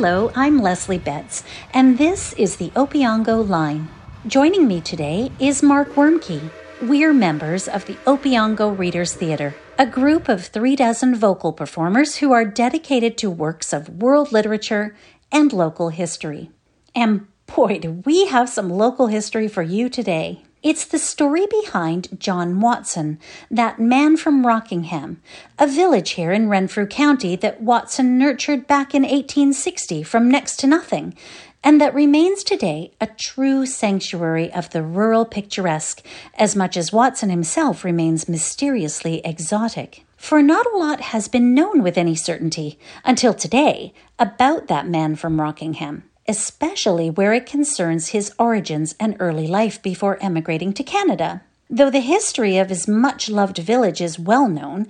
Hello, I'm Lesley Betts, and this is the Opeongo Line. Joining me today is Mark Woermke. We're members of the Opeongo Readers Theatre, a group of three dozen vocal performers who are dedicated to works of world literature and local history. And boy, do we have some local history for you today. It's the story behind John Watson, that man from Rockingham, a village here in Renfrew County that Watson nurtured back in 1860 from next to nothing, and that remains today a true sanctuary of the rural picturesque, as much as Watson himself remains mysteriously exotic. For not a lot has been known with any certainty, until today, about that man from Rockingham especially where it concerns his origins and early life before emigrating to Canada. Though the history of his much loved village is well known,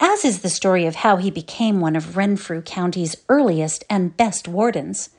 as is the story of how he became one of Renfrew County's earliest and best wardens.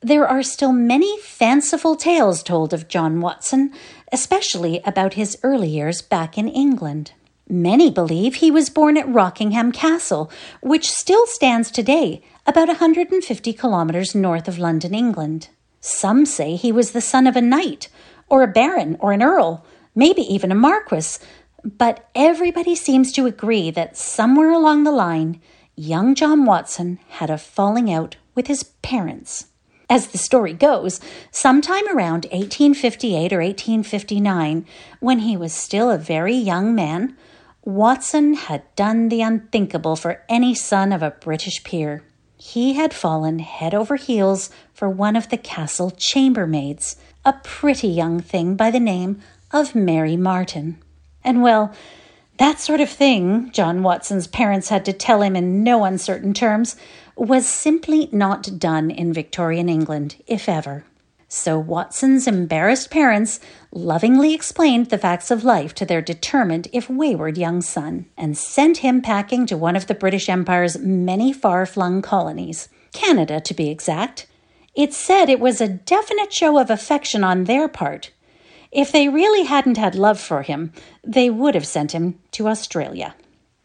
There are still many fanciful tales told of John Watson, especially about his early years back in England. Many believe he was born at Rockingham Castle, which still stands today about 150 kilometers north of London, England. Some say he was the son of a knight, or a baron, or an earl, maybe even a marquis, but everybody seems to agree that somewhere along the line, young John Watson had a falling out with his parents. As the story goes, sometime around 1858 or 1859, when he was still a very young man, Watson had done the unthinkable for any son of a British peer. He had fallen head over heels for one of the castle chambermaids, a pretty young thing by the name of Mary Martin. And well, that sort of thing, John Watson's parents had to tell him in no uncertain terms, was simply not done in Victorian England, if ever. So Watson's embarrassed parents lovingly explained the facts of life to their determined, if wayward, young son, and sent him packing to one of the British Empire's many far flung colonies, Canada to be exact. It said it was a definite show of affection on their part. If they really hadn't had love for him, they would have sent him to Australia.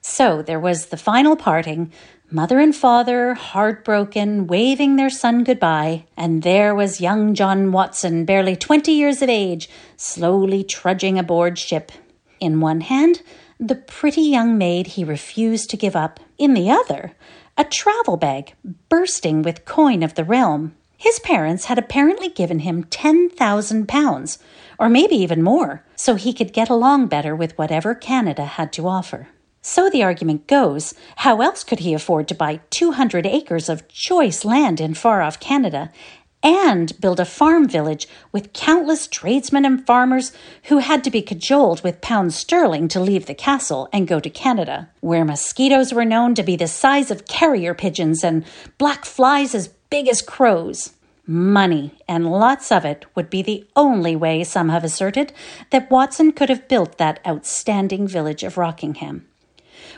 So there was the final parting, mother and father, heartbroken, waving their son goodbye, and there was young John Watson, barely twenty years of age, slowly trudging aboard ship. In one hand, the pretty young maid he refused to give up. In the other, a travel bag bursting with coin of the realm. His parents had apparently given him ten thousand pounds, or maybe even more, so he could get along better with whatever Canada had to offer. So the argument goes how else could he afford to buy 200 acres of choice land in far off Canada and build a farm village with countless tradesmen and farmers who had to be cajoled with pounds sterling to leave the castle and go to Canada, where mosquitoes were known to be the size of carrier pigeons and black flies as big as crows? Money, and lots of it, would be the only way, some have asserted, that Watson could have built that outstanding village of Rockingham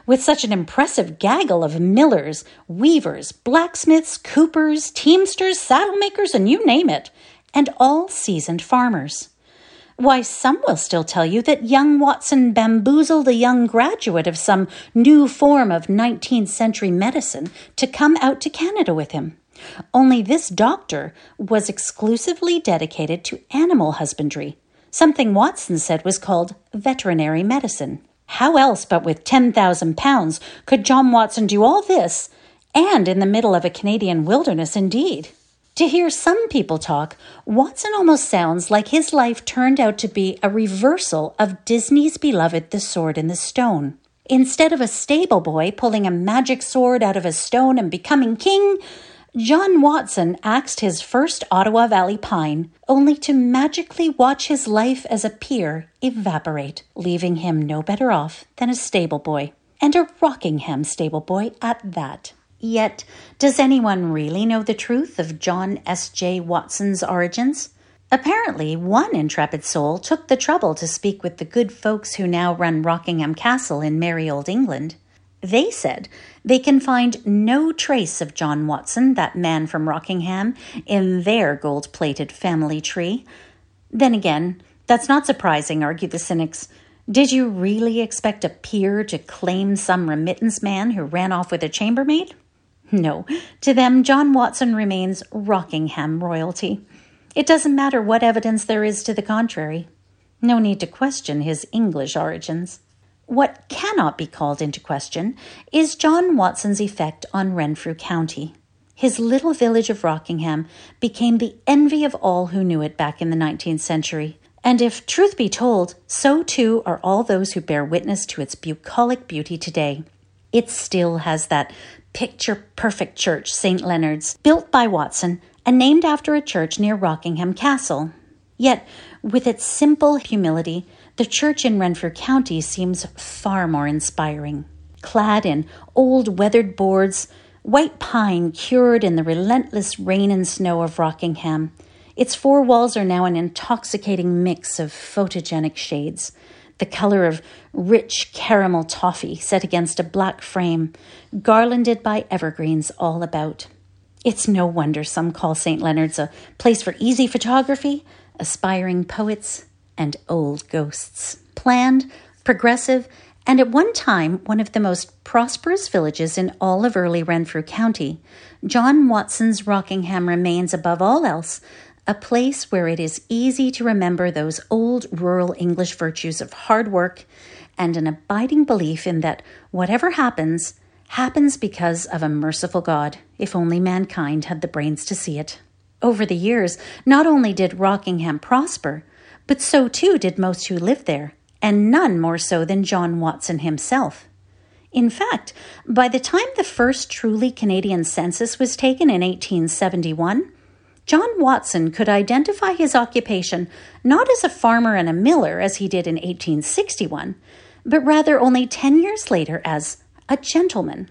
with such an impressive gaggle of millers, weavers, blacksmiths, coopers, teamsters, saddle makers, and you name it, and all seasoned farmers. Why, some will still tell you that young Watson bamboozled a young graduate of some new form of 19th century medicine to come out to Canada with him. Only this doctor was exclusively dedicated to animal husbandry, something Watson said was called veterinary medicine. How else but with £10,000 could John Watson do all this, and in the middle of a Canadian wilderness indeed? To hear some people talk, Watson almost sounds like his life turned out to be a reversal of Disney's beloved The Sword in the Stone. Instead of a stable boy pulling a magic sword out of a stone and becoming king, John Watson axed his first Ottawa Valley pine, only to magically watch his life as a peer evaporate, leaving him no better off than a stable boy, and a Rockingham stable boy at that. Yet, does anyone really know the truth of John S. J. Watson's origins? Apparently, one intrepid soul took the trouble to speak with the good folks who now run Rockingham Castle in merry old England. They said they can find no trace of John Watson, that man from Rockingham, in their gold plated family tree. Then again, that's not surprising, argued the cynics. Did you really expect a peer to claim some remittance man who ran off with a chambermaid? No, to them, John Watson remains Rockingham royalty. It doesn't matter what evidence there is to the contrary. No need to question his English origins. What cannot be called into question is John Watson's effect on Renfrew County. His little village of Rockingham became the envy of all who knew it back in the 19th century. And if truth be told, so too are all those who bear witness to its bucolic beauty today. It still has that picture perfect church, St. Leonard's, built by Watson and named after a church near Rockingham Castle. Yet, with its simple humility, the church in Renfrew County seems far more inspiring. Clad in old weathered boards, white pine cured in the relentless rain and snow of Rockingham, its four walls are now an intoxicating mix of photogenic shades, the color of rich caramel toffee set against a black frame, garlanded by evergreens all about. It's no wonder some call St. Leonard's a place for easy photography, aspiring poets, and old ghosts. Planned, progressive, and at one time one of the most prosperous villages in all of early Renfrew County, John Watson's Rockingham remains above all else a place where it is easy to remember those old rural English virtues of hard work and an abiding belief in that whatever happens, happens because of a merciful God, if only mankind had the brains to see it. Over the years, not only did Rockingham prosper, but so too did most who lived there, and none more so than John Watson himself. In fact, by the time the first truly Canadian census was taken in 1871, John Watson could identify his occupation not as a farmer and a miller as he did in 1861, but rather only 10 years later as a gentleman.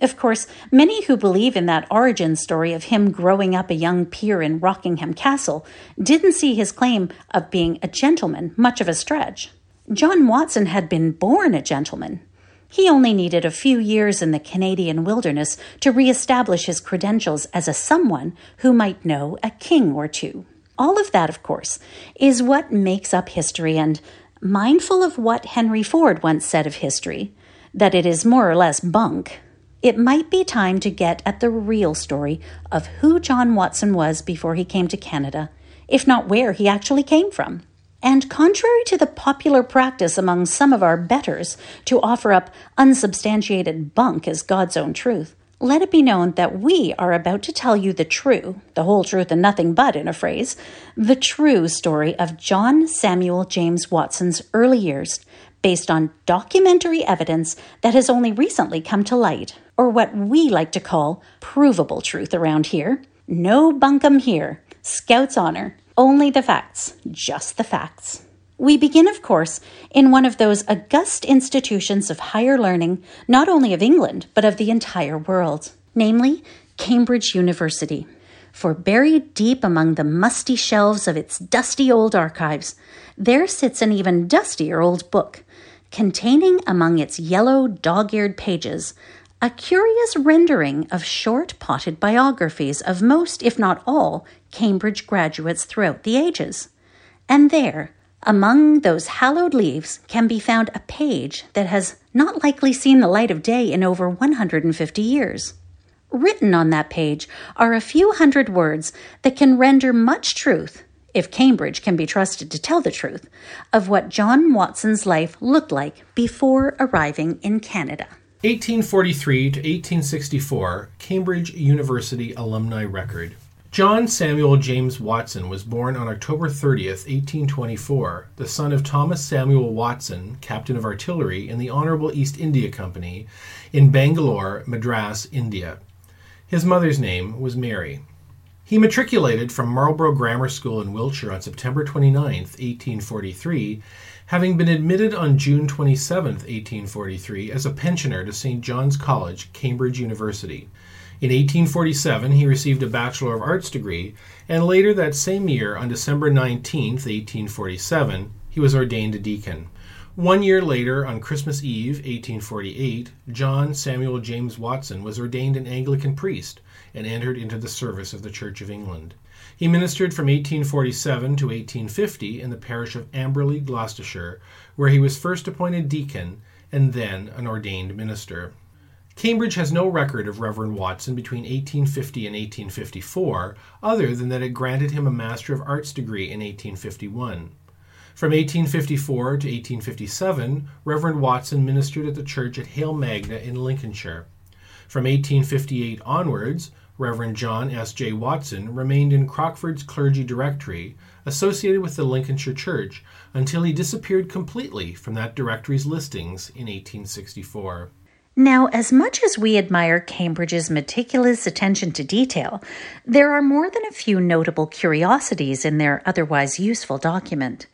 Of course, many who believe in that origin story of him growing up a young peer in Rockingham Castle didn't see his claim of being a gentleman much of a stretch. John Watson had been born a gentleman. He only needed a few years in the Canadian wilderness to reestablish his credentials as a someone who might know a king or two. All of that, of course, is what makes up history, and mindful of what Henry Ford once said of history, that it is more or less bunk, it might be time to get at the real story of who John Watson was before he came to Canada, if not where he actually came from. And contrary to the popular practice among some of our betters to offer up unsubstantiated bunk as God's own truth, let it be known that we are about to tell you the true, the whole truth and nothing but, in a phrase, the true story of John Samuel James Watson's early years, based on documentary evidence that has only recently come to light or what we like to call provable truth around here. No bunkum here. Scout's honor. Only the facts. Just the facts. We begin, of course, in one of those august institutions of higher learning, not only of England, but of the entire world, namely Cambridge University. For buried deep among the musty shelves of its dusty old archives, there sits an even dustier old book, containing among its yellow, dog eared pages a curious rendering of short potted biographies of most, if not all, Cambridge graduates throughout the ages. And there, among those hallowed leaves, can be found a page that has not likely seen the light of day in over 150 years. Written on that page are a few hundred words that can render much truth, if Cambridge can be trusted to tell the truth, of what John Watson's life looked like before arriving in Canada. 1843 to 1864 Cambridge University Alumni Record. John Samuel James Watson was born on October 30th, 1824, the son of Thomas Samuel Watson, captain of artillery in the Honorable East India Company in Bangalore, Madras, India. His mother's name was Mary. He matriculated from Marlborough Grammar School in Wiltshire on September 29, 1843, having been admitted on June 27, 1843, as a pensioner to St. John's College, Cambridge University. In 1847, he received a Bachelor of Arts degree, and later that same year, on December 19, 1847, he was ordained a deacon. One year later, on Christmas Eve, 1848, John Samuel James Watson was ordained an Anglican priest and entered into the service of the Church of England. He ministered from 1847 to 1850 in the parish of Amberley, Gloucestershire, where he was first appointed deacon and then an ordained minister. Cambridge has no record of Reverend Watson between 1850 and 1854, other than that it granted him a Master of Arts degree in 1851. From 1854 to 1857, Reverend Watson ministered at the church at Hale Magna in Lincolnshire. From 1858 onwards, Reverend John S. J. Watson remained in Crockford's clergy directory, associated with the Lincolnshire Church, until he disappeared completely from that directory's listings in 1864. Now, as much as we admire Cambridge's meticulous attention to detail, there are more than a few notable curiosities in their otherwise useful document.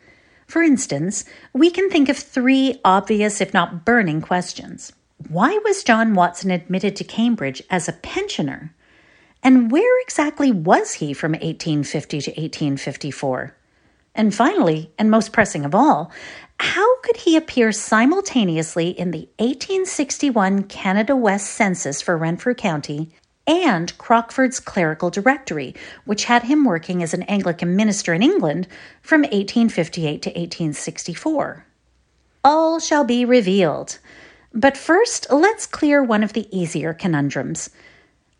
For instance, we can think of three obvious, if not burning, questions. Why was John Watson admitted to Cambridge as a pensioner? And where exactly was he from 1850 to 1854? And finally, and most pressing of all, how could he appear simultaneously in the 1861 Canada West Census for Renfrew County and Crockford's Clerical Directory, which had him working as an Anglican minister in England from 1858 to 1864? All shall be revealed. But first, let's clear one of the easier conundrums.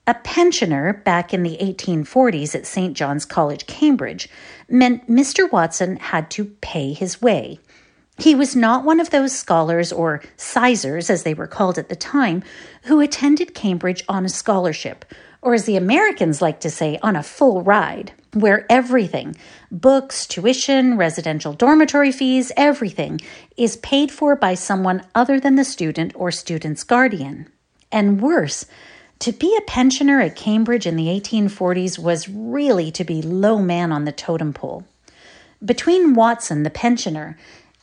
A pensioner back in the 1840s at St. John's College, Cambridge, meant Mr. Watson had to pay his way. He was not one of those scholars, or sizars as they were called at the time, who attended Cambridge on a scholarship, or as the Americans like to say, on a full ride, where everything books, tuition, residential dormitory fees, everything is paid for by someone other than the student or student's guardian. And worse, to be a pensioner at Cambridge in the 1840s was really to be low man on the totem pole. Between Watson, the pensioner,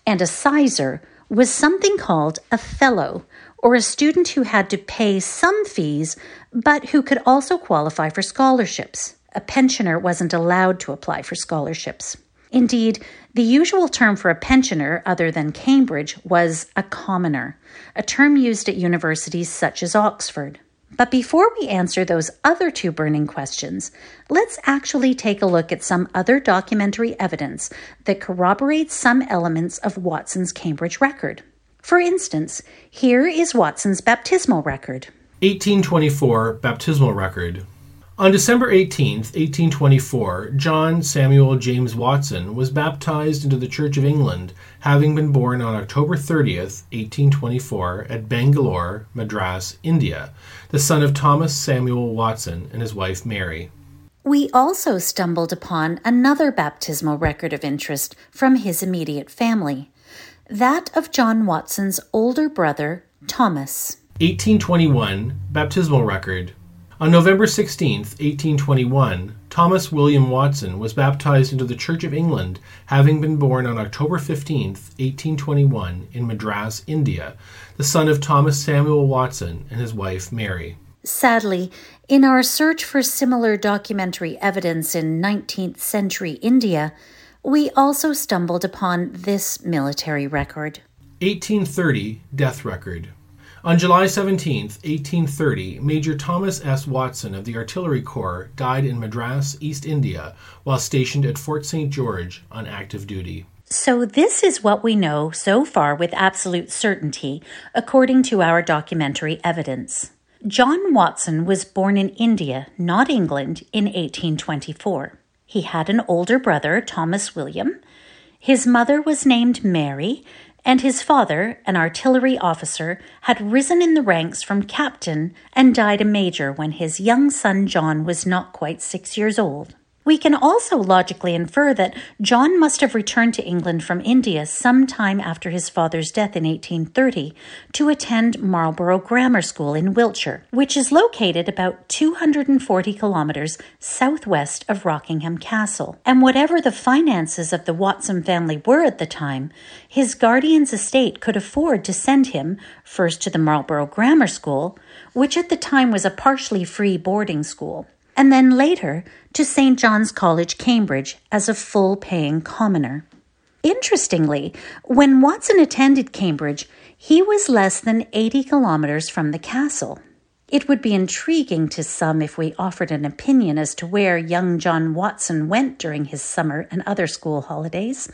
and a sizar was something called a fellow, or a student who had to pay some fees but who could also qualify for scholarships. A pensioner wasn't allowed to apply for scholarships. Indeed, the usual term for a pensioner, other than Cambridge, was a commoner, a term used at universities such as Oxford. But before we answer those other two burning questions, let's actually take a look at some other documentary evidence that corroborates some elements of Watson's Cambridge record. For instance, here is Watson's baptismal record 1824 baptismal record. On December 18, 1824, John Samuel James Watson was baptized into the Church of England, having been born on October 30, 1824, at Bangalore, Madras, India, the son of Thomas Samuel Watson and his wife Mary. We also stumbled upon another baptismal record of interest from his immediate family that of John Watson's older brother, Thomas. 1821 baptismal record. On November 16, 1821, Thomas William Watson was baptized into the Church of England, having been born on October 15, 1821, in Madras, India, the son of Thomas Samuel Watson and his wife Mary. Sadly, in our search for similar documentary evidence in 19th century India, we also stumbled upon this military record. 1830 death record. On July 17, 1830, Major Thomas S. Watson of the Artillery Corps died in Madras, East India, while stationed at Fort St. George on active duty. So, this is what we know so far with absolute certainty, according to our documentary evidence. John Watson was born in India, not England, in 1824. He had an older brother, Thomas William. His mother was named Mary, and his father, an artillery officer, had risen in the ranks from captain and died a major when his young son John was not quite six years old. We can also logically infer that John must have returned to England from India some time after his father's death in 1830 to attend Marlborough Grammar School in Wiltshire, which is located about 240 kilometers southwest of Rockingham Castle. And whatever the finances of the Watson family were at the time, his guardian's estate could afford to send him first to the Marlborough Grammar School, which at the time was a partially free boarding school and then later to St. John's College, Cambridge, as a full paying commoner. Interestingly, when Watson attended Cambridge, he was less than 80 kilometers from the castle. It would be intriguing to some if we offered an opinion as to where young John Watson went during his summer and other school holidays,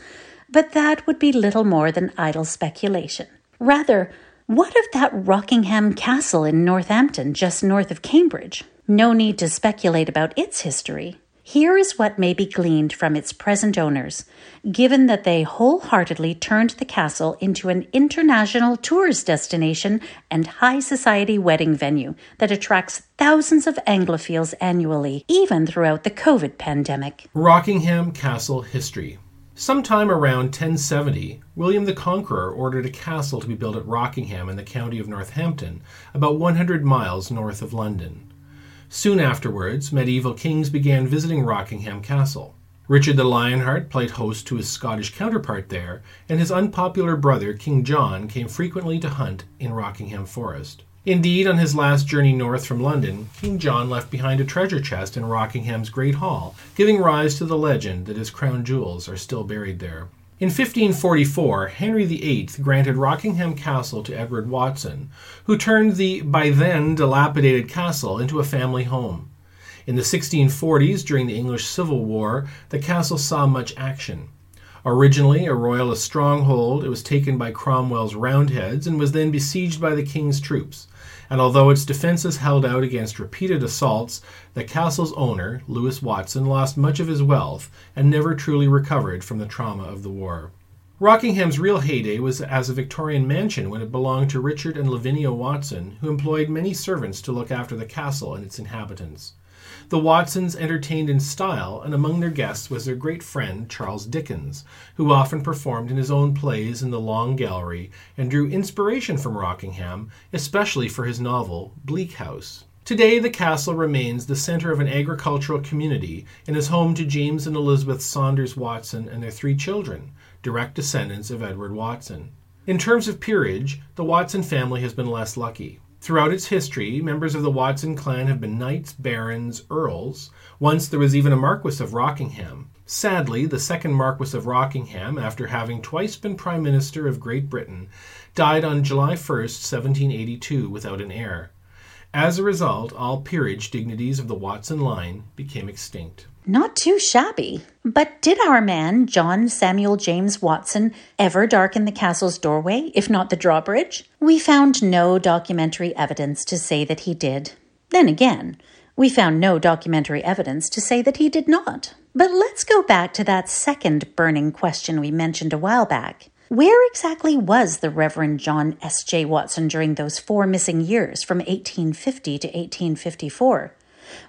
but that would be little more than idle speculation. Rather, What of that Rockingham Castle in Northampton, just north of Cambridge? No need to speculate about its history. Here is what may be gleaned from its present owners, given that they wholeheartedly turned the castle into an international tourist destination and high society wedding venue that attracts thousands of Anglophiles annually, even throughout the COVID pandemic. Rockingham Castle History Sometime around 1070, William the Conqueror ordered a castle to be built at Rockingham in the county of Northampton, about 100 miles north of London. Soon afterwards, medieval kings began visiting Rockingham Castle. Richard the Lionheart played host to his Scottish counterpart there, and his unpopular brother, King John, came frequently to hunt in Rockingham Forest. Indeed, on his last journey north from London, King John left behind a treasure chest in Rockingham's Great Hall, giving rise to the legend that his crown jewels are still buried there. In 1544, Henry VIII granted Rockingham Castle to Edward Watson, who turned the by then dilapidated castle into a family home. In the 1640s, during the English Civil War, the castle saw much action. Originally a royalist stronghold, it was taken by Cromwell's Roundheads and was then besieged by the king's troops and although its defenses held out against repeated assaults, the castle's owner, Lewis Watson, lost much of his wealth and never truly recovered from the trauma of the war. Rockingham's real heyday was as a Victorian mansion when it belonged to Richard and Lavinia Watson, who employed many servants to look after the castle and its inhabitants. The Watsons entertained in style, and among their guests was their great friend Charles Dickens, who often performed in his own plays in the Long Gallery and drew inspiration from Rockingham, especially for his novel Bleak House. Today, the castle remains the center of an agricultural community and is home to James and Elizabeth Saunders Watson and their three children, direct descendants of Edward Watson. In terms of peerage, the Watson family has been less lucky. Throughout its history, members of the Watson clan have been knights, barons, earls. Once there was even a Marquis of Rockingham. Sadly, the second Marquis of Rockingham, after having twice been Prime Minister of Great Britain, died on July 1, 1782, without an heir. As a result, all peerage dignities of the Watson line became extinct. Not too shabby. But did our man, John Samuel James Watson, ever darken the castle's doorway, if not the drawbridge? We found no documentary evidence to say that he did. Then again, we found no documentary evidence to say that he did not. But let's go back to that second burning question we mentioned a while back. Where exactly was the Reverend John S. J. Watson during those four missing years from 1850 to 1854?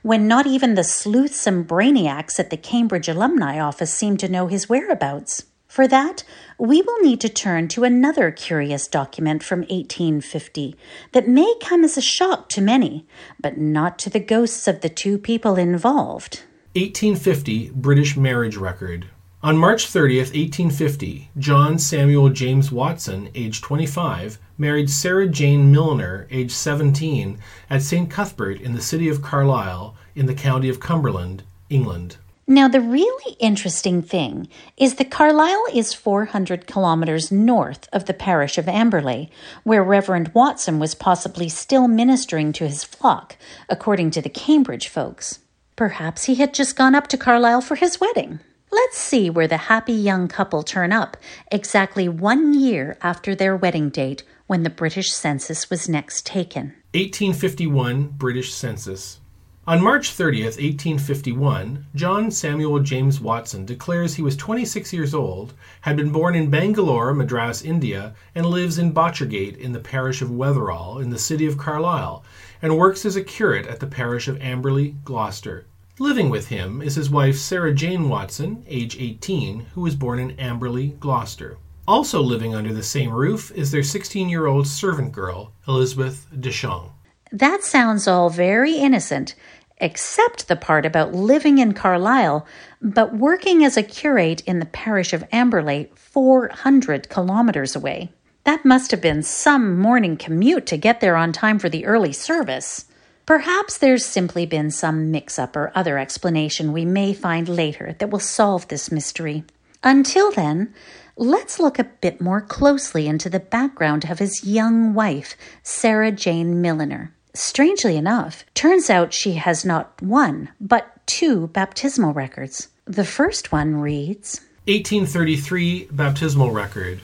When not even the sleuths and brainiacs at the Cambridge Alumni Office seem to know his whereabouts. For that, we will need to turn to another curious document from 1850 that may come as a shock to many, but not to the ghosts of the two people involved. 1850 British Marriage Record. On March 30th, 1850, John Samuel James Watson, age 25, married Sarah Jane Milliner, age 17, at St. Cuthbert in the city of Carlisle, in the county of Cumberland, England. Now, the really interesting thing is that Carlisle is 400 kilometers north of the parish of Amberley, where Reverend Watson was possibly still ministering to his flock, according to the Cambridge folks. Perhaps he had just gone up to Carlisle for his wedding. Let's see where the happy young couple turn up exactly one year after their wedding date when the British census was next taken. 1851 British Census. On March 30th, 1851, John Samuel James Watson declares he was 26 years old, had been born in Bangalore, Madras, India, and lives in Botchergate in the parish of Wetherall in the city of Carlisle, and works as a curate at the parish of Amberley, Gloucester. Living with him is his wife Sarah Jane Watson, age 18, who was born in Amberley, Gloucester. Also living under the same roof is their 16 year old servant girl, Elizabeth Deschamps. That sounds all very innocent, except the part about living in Carlisle, but working as a curate in the parish of Amberley, 400 kilometers away. That must have been some morning commute to get there on time for the early service. Perhaps there's simply been some mix up or other explanation we may find later that will solve this mystery. Until then, let's look a bit more closely into the background of his young wife, Sarah Jane Milliner. Strangely enough, turns out she has not one, but two baptismal records. The first one reads 1833 baptismal record.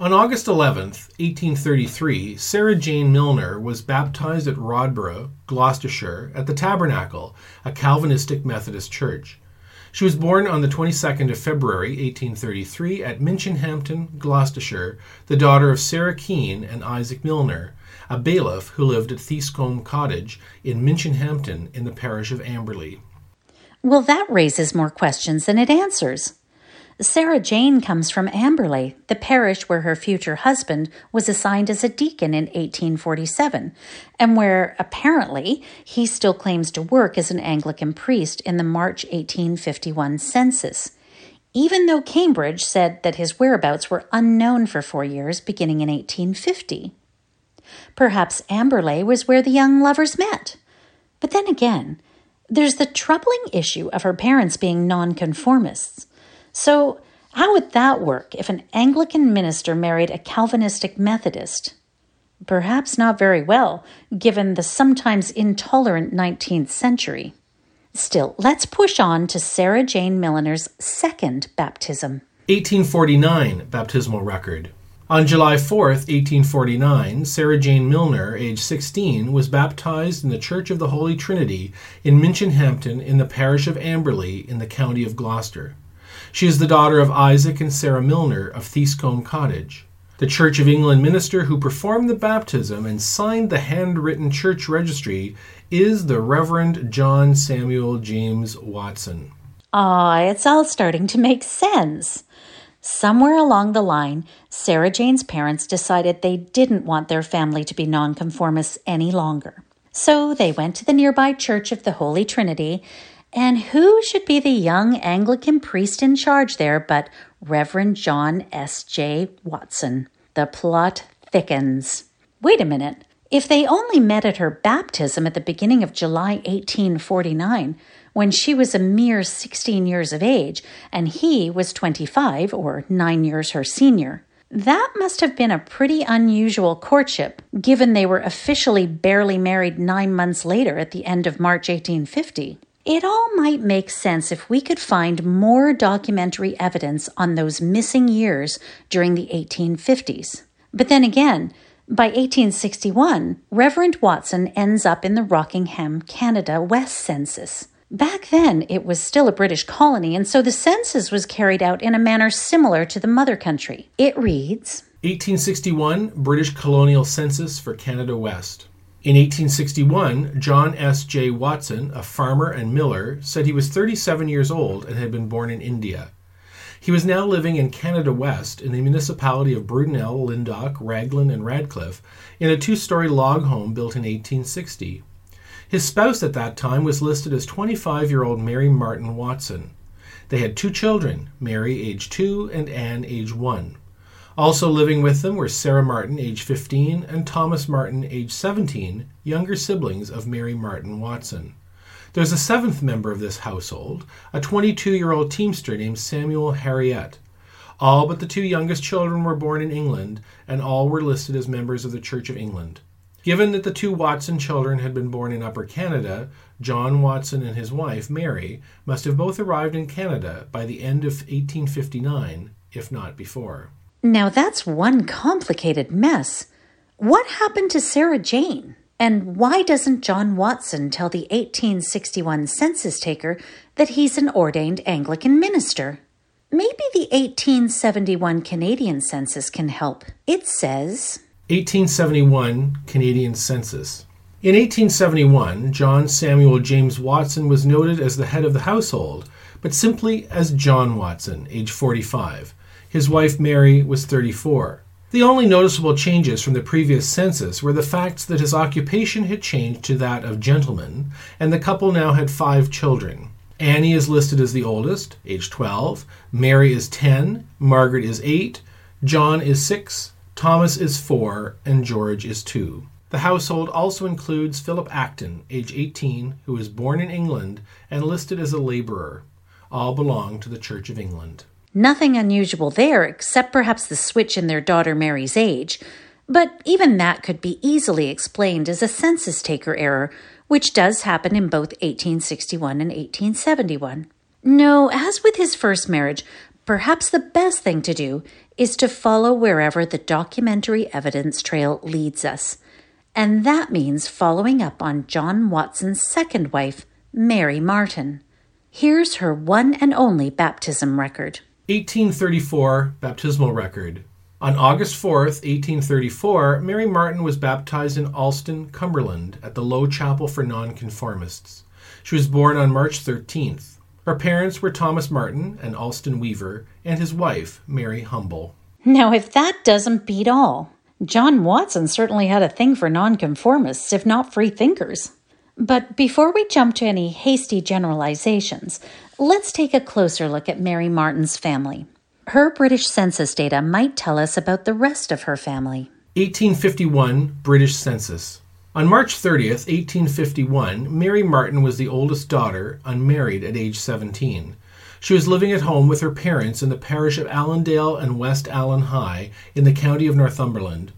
On August 11th, 1833, Sarah Jane Milner was baptized at Rodborough, Gloucestershire, at the Tabernacle, a Calvinistic Methodist church. She was born on the 22nd of February, 1833, at Minchinhampton, Gloucestershire, the daughter of Sarah Keene and Isaac Milner, a bailiff who lived at Thiescombe Cottage in Minchinhampton in the parish of Amberley. Well, that raises more questions than it answers. Sarah Jane comes from Amberley, the parish where her future husband was assigned as a deacon in 1847, and where apparently he still claims to work as an Anglican priest in the March 1851 census, even though Cambridge said that his whereabouts were unknown for four years beginning in 1850. Perhaps Amberley was where the young lovers met. But then again, there's the troubling issue of her parents being nonconformists. So, how would that work if an Anglican minister married a Calvinistic Methodist? Perhaps not very well, given the sometimes intolerant 19th century. Still, let's push on to Sarah Jane Milner's second baptism. 1849 baptismal record. On July 4th, 1849, Sarah Jane Milner, age 16, was baptized in the Church of the Holy Trinity in Minchinhampton in the parish of Amberley in the county of Gloucester. She is the daughter of Isaac and Sarah Milner of Thiescombe Cottage. The Church of England minister who performed the baptism and signed the handwritten church registry is the Reverend John Samuel James Watson. Ah, it's all starting to make sense. Somewhere along the line, Sarah Jane's parents decided they didn't want their family to be nonconformists any longer. So they went to the nearby Church of the Holy Trinity and who should be the young Anglican priest in charge there but Reverend John S. J. Watson? The plot thickens. Wait a minute. If they only met at her baptism at the beginning of July 1849, when she was a mere 16 years of age and he was 25 or nine years her senior, that must have been a pretty unusual courtship, given they were officially barely married nine months later at the end of March 1850. It all might make sense if we could find more documentary evidence on those missing years during the 1850s. But then again, by 1861, Reverend Watson ends up in the Rockingham, Canada West Census. Back then, it was still a British colony, and so the census was carried out in a manner similar to the mother country. It reads 1861 British Colonial Census for Canada West. In 1861, John S. J. Watson, a farmer and miller, said he was 37 years old and had been born in India. He was now living in Canada West in the municipality of Brudenell, Lyndoch, Raglan, and Radcliffe in a two story log home built in 1860. His spouse at that time was listed as 25 year old Mary Martin Watson. They had two children, Mary, age 2, and Anne, age 1. Also living with them were Sarah Martin, age 15, and Thomas Martin, age 17, younger siblings of Mary Martin Watson. There's a seventh member of this household, a 22 year old teamster named Samuel Harriet. All but the two youngest children were born in England, and all were listed as members of the Church of England. Given that the two Watson children had been born in Upper Canada, John Watson and his wife, Mary, must have both arrived in Canada by the end of 1859, if not before. Now that's one complicated mess. What happened to Sarah Jane? And why doesn't John Watson tell the 1861 census taker that he's an ordained Anglican minister? Maybe the 1871 Canadian census can help. It says 1871 Canadian Census. In 1871, John Samuel James Watson was noted as the head of the household, but simply as John Watson, age 45. His wife Mary was 34. The only noticeable changes from the previous census were the facts that his occupation had changed to that of gentleman, and the couple now had five children. Annie is listed as the oldest, age 12, Mary is 10, Margaret is 8, John is 6, Thomas is 4, and George is 2. The household also includes Philip Acton, age 18, who was born in England and listed as a laborer. All belong to the Church of England. Nothing unusual there, except perhaps the switch in their daughter Mary's age. But even that could be easily explained as a census taker error, which does happen in both 1861 and 1871. No, as with his first marriage, perhaps the best thing to do is to follow wherever the documentary evidence trail leads us. And that means following up on John Watson's second wife, Mary Martin. Here's her one and only baptism record 1834 baptismal record. On August 4th, 1834, Mary Martin was baptized in Alston, Cumberland, at the Low Chapel for Nonconformists. She was born on March 13th. Her parents were Thomas Martin, an Alston weaver, and his wife, Mary Humble. Now, if that doesn't beat all, John Watson certainly had a thing for nonconformists, if not free thinkers. But before we jump to any hasty generalizations, let's take a closer look at Mary Martin's family. Her British census data might tell us about the rest of her family. 1851 British Census. On March 30th, 1851, Mary Martin was the oldest daughter, unmarried at age 17. She was living at home with her parents in the parish of Allendale and West Allen High in the county of Northumberland.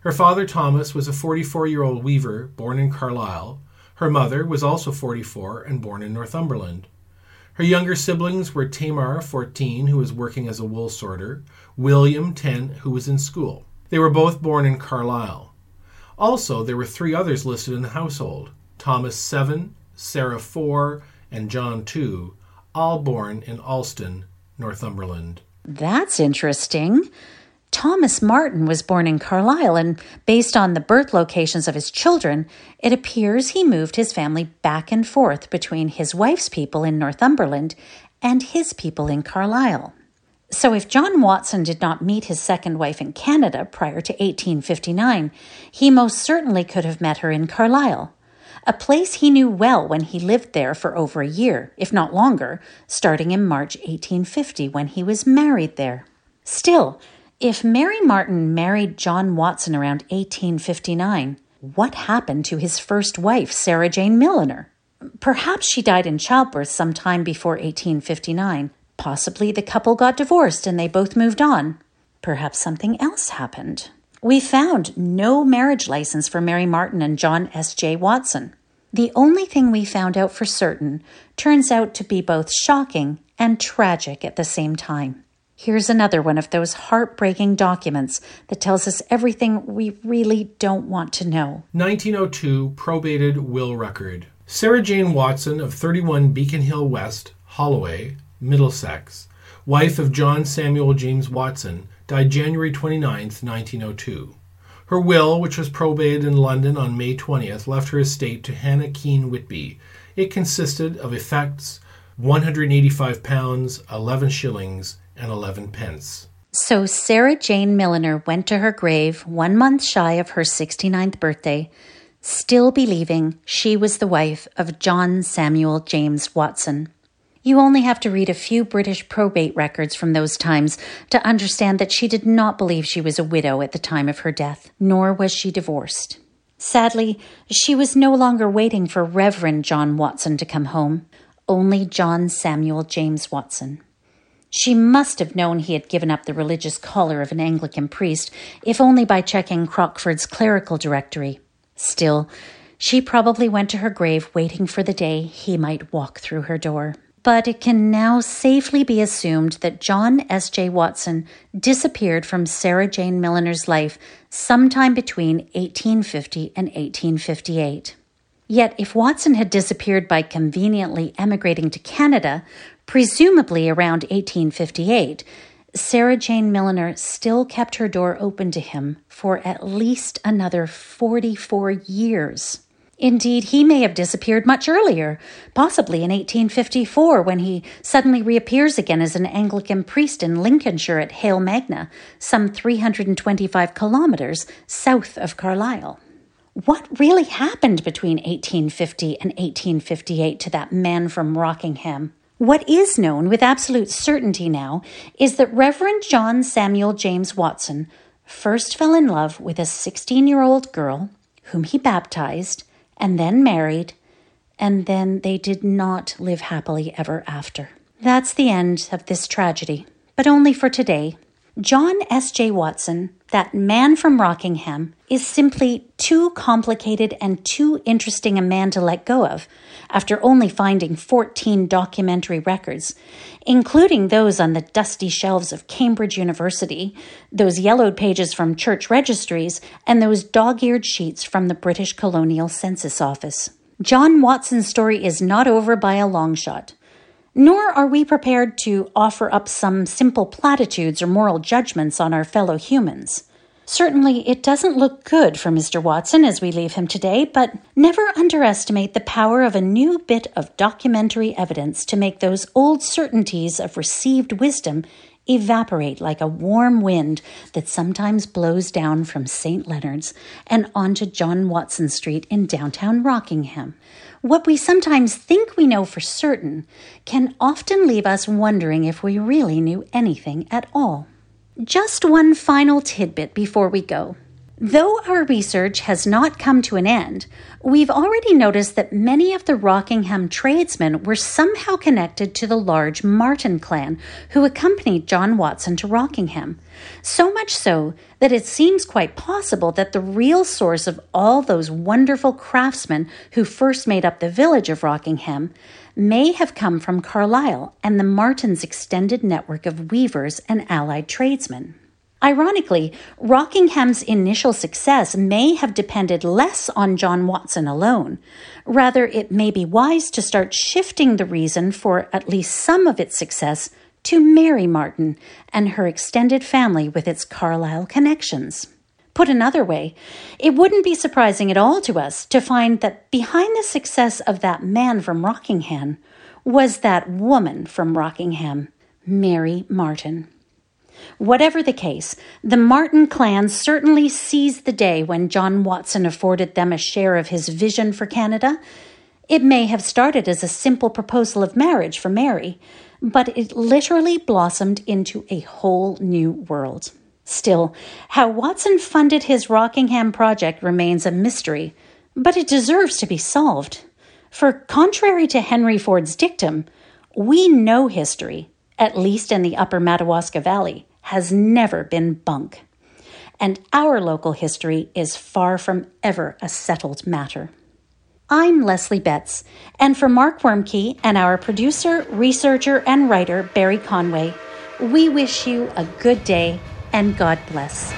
Her father Thomas was a 44 year old weaver born in Carlisle. Her mother was also 44 and born in Northumberland. Her younger siblings were Tamar, 14, who was working as a wool sorter, William, 10, who was in school. They were both born in Carlisle. Also, there were three others listed in the household Thomas, 7, Sarah, 4, and John, 2, all born in Alston, Northumberland. That's interesting. Thomas Martin was born in Carlisle, and based on the birth locations of his children, it appears he moved his family back and forth between his wife's people in Northumberland and his people in Carlisle. So, if John Watson did not meet his second wife in Canada prior to 1859, he most certainly could have met her in Carlisle, a place he knew well when he lived there for over a year, if not longer, starting in March 1850 when he was married there. Still, if Mary Martin married John Watson around 1859, what happened to his first wife, Sarah Jane Milliner? Perhaps she died in childbirth sometime before 1859. Possibly the couple got divorced and they both moved on. Perhaps something else happened. We found no marriage license for Mary Martin and John S.J. Watson. The only thing we found out for certain turns out to be both shocking and tragic at the same time. Here's another one of those heartbreaking documents that tells us everything we really don't want to know. 1902 Probated Will Record. Sarah Jane Watson of 31 Beacon Hill West, Holloway, Middlesex, wife of John Samuel James Watson, died January 29, 1902. Her will, which was probated in London on May 20th, left her estate to Hannah Keene Whitby. It consisted of effects, 185 pounds, 11 shillings, and 11 pence. So Sarah Jane Milliner went to her grave one month shy of her 69th birthday, still believing she was the wife of John Samuel James Watson. You only have to read a few British probate records from those times to understand that she did not believe she was a widow at the time of her death, nor was she divorced. Sadly, she was no longer waiting for Reverend John Watson to come home, only John Samuel James Watson. She must have known he had given up the religious collar of an Anglican priest, if only by checking Crockford's clerical directory. Still, she probably went to her grave waiting for the day he might walk through her door. But it can now safely be assumed that John S.J. Watson disappeared from Sarah Jane Milliner's life sometime between 1850 and 1858. Yet, if Watson had disappeared by conveniently emigrating to Canada, presumably around 1858, Sarah Jane Milliner still kept her door open to him for at least another 44 years. Indeed, he may have disappeared much earlier, possibly in 1854, when he suddenly reappears again as an Anglican priest in Lincolnshire at Hale Magna, some 325 kilometers south of Carlisle. What really happened between 1850 and 1858 to that man from Rockingham? What is known with absolute certainty now is that Reverend John Samuel James Watson first fell in love with a 16 year old girl whom he baptized and then married, and then they did not live happily ever after. That's the end of this tragedy, but only for today. John S.J. Watson, that man from Rockingham, is simply too complicated and too interesting a man to let go of after only finding 14 documentary records, including those on the dusty shelves of Cambridge University, those yellowed pages from church registries, and those dog eared sheets from the British Colonial Census Office. John Watson's story is not over by a long shot. Nor are we prepared to offer up some simple platitudes or moral judgments on our fellow humans. Certainly, it doesn't look good for Mr. Watson as we leave him today, but never underestimate the power of a new bit of documentary evidence to make those old certainties of received wisdom evaporate like a warm wind that sometimes blows down from St. Leonard's and onto John Watson Street in downtown Rockingham. What we sometimes think we know for certain can often leave us wondering if we really knew anything at all. Just one final tidbit before we go. Though our research has not come to an end, we've already noticed that many of the Rockingham tradesmen were somehow connected to the large Martin clan who accompanied John Watson to Rockingham. So much so that it seems quite possible that the real source of all those wonderful craftsmen who first made up the village of Rockingham may have come from Carlisle and the Martins' extended network of weavers and allied tradesmen. Ironically, Rockingham's initial success may have depended less on John Watson alone. Rather, it may be wise to start shifting the reason for at least some of its success to Mary Martin and her extended family with its Carlisle connections. Put another way, it wouldn't be surprising at all to us to find that behind the success of that man from Rockingham was that woman from Rockingham, Mary Martin. Whatever the case, the Martin clan certainly seized the day when John Watson afforded them a share of his vision for Canada. It may have started as a simple proposal of marriage for Mary, but it literally blossomed into a whole new world. Still, how Watson funded his Rockingham project remains a mystery, but it deserves to be solved. For contrary to Henry Ford's dictum, we know history, at least in the upper Madawaska Valley has never been bunk. And our local history is far from ever a settled matter. I'm Lesley Betts, and for Mark Woermke and our producer, researcher, and writer, Barry Conway, we wish you a good day and God bless.